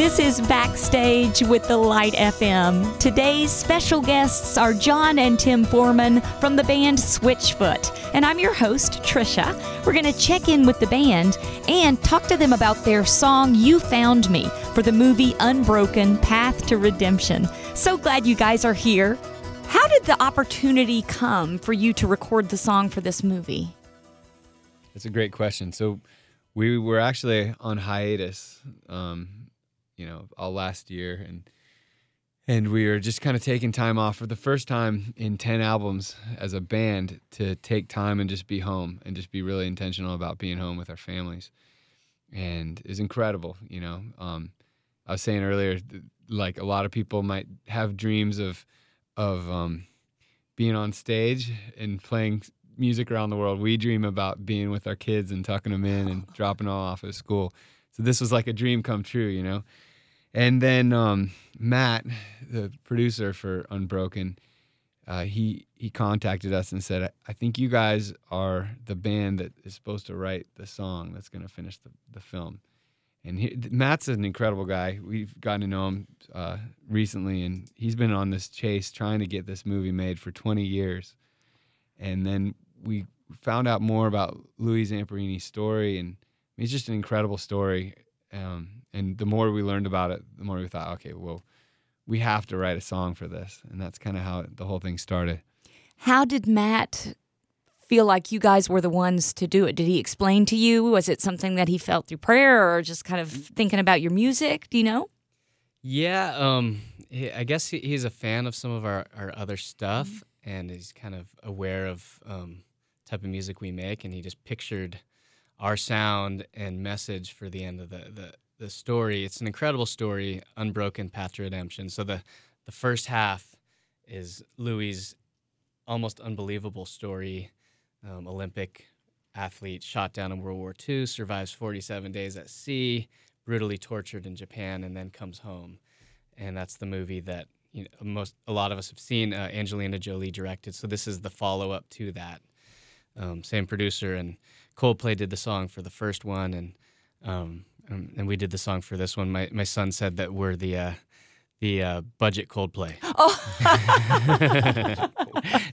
This is Backstage with the Light FM. Today's special guests are Jon and Tim Foreman from the band Switchfoot. And I'm your host, Tricia. We're going to check in with the band and talk to them about their song You Found Me for the movie Unbroken Path to Redemption. So glad you guys are here. How did the opportunity come for you to record the song for this movie? That's a great question. So we were actually on hiatus, um, you know, all last year, and and we were just kind of taking time off for the first time in ten albums as a band to take time and just be home and just be really intentional about being home with our families, and it's incredible. You know, um, I was saying earlier, like a lot of people might have dreams of of um, being on stage and playing music around the world. We dream about being with our kids and tucking them in and dropping them off at school. So this was like a dream come true, you know. And then um, Matt, the producer for Unbroken, uh, he he contacted us and said, "I think you guys are the band that is supposed to write the song that's going to finish the, the film." And he, Matt's an incredible guy. We've gotten to know him uh, recently, and he's been on this chase trying to get this movie made for 20 years. And then we found out more about Louis Zamperini's story, and it's just an incredible story. Um, and the more we learned about it, the more we thought, okay, well, we have to write a song for this, and that's kind of how the whole thing started. How did Matt feel like you guys were the ones to do it? Did he explain to you? Was it something that he felt through prayer, or just kind of thinking about your music? Do you know? Yeah, um, I guess he's a fan of some of our, our other stuff, mm-hmm. and he's kind of aware of um, type of music we make, and he just pictured our sound and message for the end of the, the, the story. It's an incredible story, Unbroken Path to Redemption. So the, the first half is Louis' almost unbelievable story, um, Olympic athlete shot down in World War II, survives 47 days at sea, brutally tortured in Japan, and then comes home. And that's the movie that you know, most a lot of us have seen. Uh, Angelina Jolie directed. So this is the follow up to that um, same producer, and Coldplay did the song for the first one, and um, and, and, we did the song for this one. My my son said that we're the uh, the uh, budget Coldplay. Oh,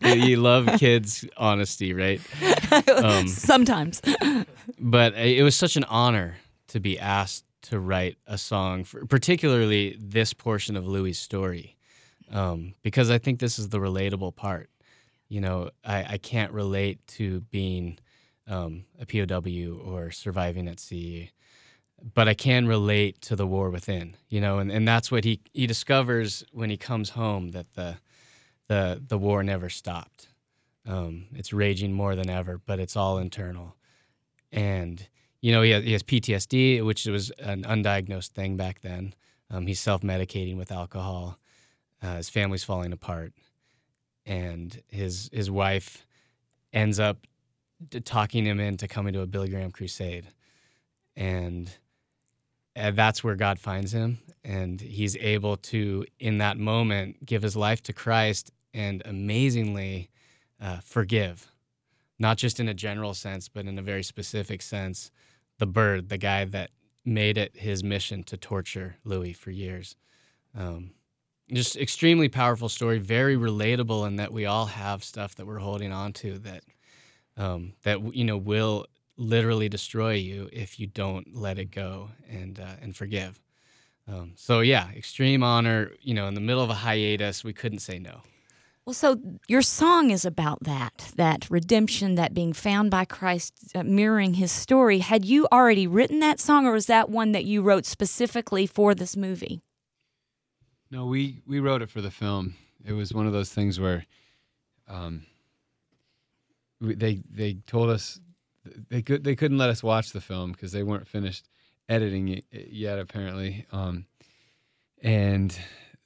you love kids' honesty, right? Um, Sometimes. but it was such an honor to be asked to write a song, for, particularly this portion of Louis' story, um, because I think this is the relatable part you know, I, I can't relate to being um, a POW or surviving at sea, but I can relate to the war within, you know, and, and that's what he, he discovers when he comes home that the, the, the war never stopped. Um, it's raging more than ever, but it's all internal. And, you know, he has, he has PTSD, which was an undiagnosed thing back then. Um, he's self medicating with alcohol. Uh, his family's falling apart and his his wife ends up talking him into coming to a Billy Graham crusade, and, and that's where God finds him, and he's able to in that moment give his life to Christ and amazingly uh, forgive, not just in a general sense, but in a very specific sense, the bird, the guy that made it his mission to torture Louis for years. Um, just extremely powerful story, very relatable, in that we all have stuff that we're holding on to that um, that you know will literally destroy you if you don't let it go and uh, and forgive. Um, so yeah, extreme honor. You know, in the middle of a hiatus, we couldn't say no. Well, so your song is about that, that redemption, that being found by Christ, uh, mirroring his story. Had you already written that song, or was that one that you wrote specifically for this movie? No, we we wrote it for the film. It was one of those things where, um, we, they they told us they could they couldn't let us watch the film because they weren't finished editing it yet apparently. Um, and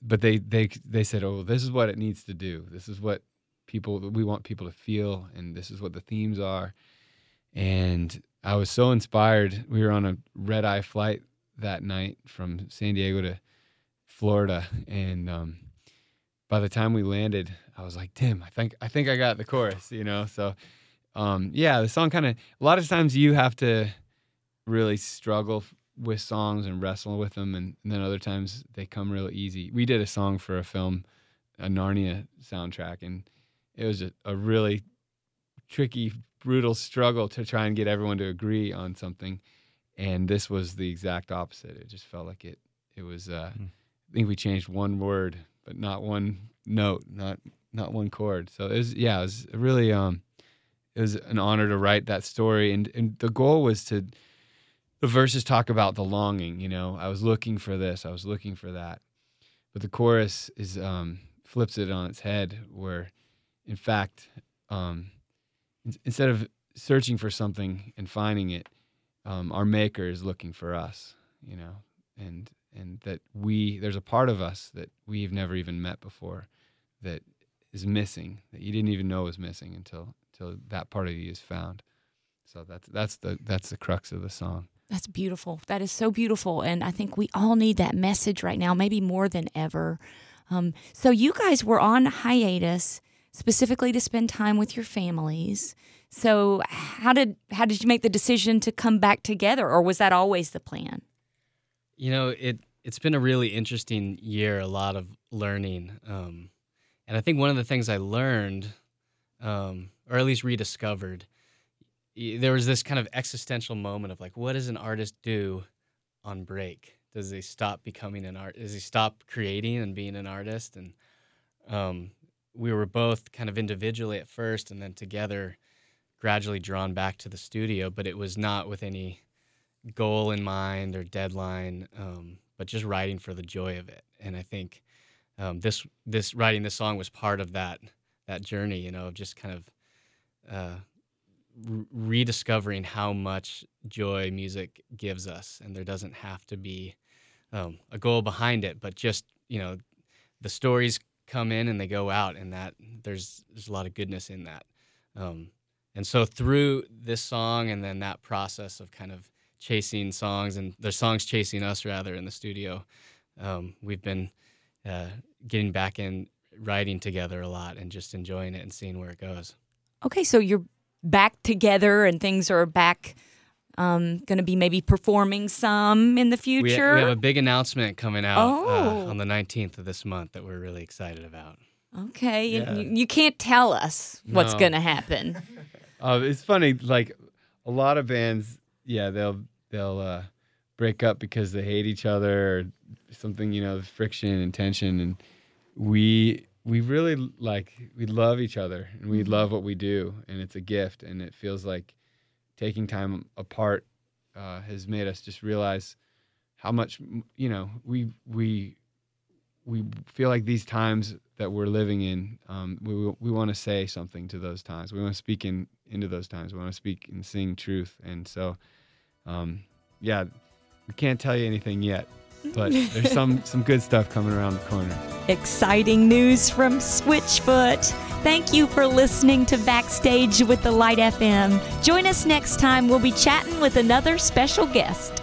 but they they they said, oh, this is what it needs to do. This is what people we want people to feel, and this is what the themes are. And I was so inspired. We were on a red eye flight that night from San Diego to Florida, and um, by the time we landed, I was like, "Damn, I think I think I got the chorus," you know. So, um, yeah, the song kind of a lot of times you have to really struggle with songs and wrestle with them, and, and then other times they come real easy. We did a song for a film, a Narnia soundtrack, and it was a, a really tricky, brutal struggle to try and get everyone to agree on something. And this was the exact opposite. It just felt like it. It was. Uh, Mm. I think we changed one word, but not one note, not not one chord. So it was. Yeah, it was really. Um, it was an honor to write that story, and and the goal was to. The verses talk about the longing. You know, I was looking for this. I was looking for that. But the chorus is um, flips it on its head, where, in fact, um, in- instead of searching for something and finding it, um, our Maker is looking for us. You know, and and that we there's a part of us that we've never even met before, that is missing that you didn't even know was missing until until that part of you is found. So that's that's the that's the crux of the song. That's beautiful. That is so beautiful. And I think we all need that message right now, maybe more than ever. Um, so, you guys were on hiatus specifically to spend time with your families. So, how did how did you make the decision to come back together, or was that always the plan? You know, it it's been a really interesting year, a lot of learning, um, and I think one of the things I learned, um, or at least rediscovered, there was this kind of existential moment of like, what does an artist do on break? Does he stop becoming an art? Does he stop creating and being an artist? And um, we were both kind of individually at first, and then together, gradually drawn back to the studio. But it was not with any goal in mind or deadline, um, but just writing for the joy of it. And I think um, this this writing this song was part of that that journey. You know, of just kind of uh, re- rediscovering how much joy music gives us, and there doesn't have to be um, a goal behind it, but just you know, the stories come in and they go out, and that there's there's a lot of goodness in that. Um, and so through this song and then that process of kind of chasing songs and the songs chasing us rather in the studio, um, we've been uh, getting back in writing together a lot and just enjoying it and seeing where it goes. Okay, so you're back together and things are back um, going to be maybe performing some in the future. we have a big announcement coming out Oh. uh, on the 19th of this month that we're really excited about. okay, Yeah. you, you can't tell us what's No. going to happen. Uh, it's funny, like a lot of bands, yeah, they'll they'll uh, break up because they hate each other or something, you know, friction and tension, and we we really like we love each other and we love what we do, and it's a gift, and it feels like taking time apart uh, has made us just realize how much you know we we we feel like these times that we're living in, um, we we want to say something to those times. We want to speak in into those times. We want to speak and sing truth. And so, um, yeah, we can't tell you anything yet, but there's some some good stuff coming around the corner. Exciting news from Switchfoot. Thank you for listening to Backstage with the Light FM. Join us next time. We'll be chatting with another special guest.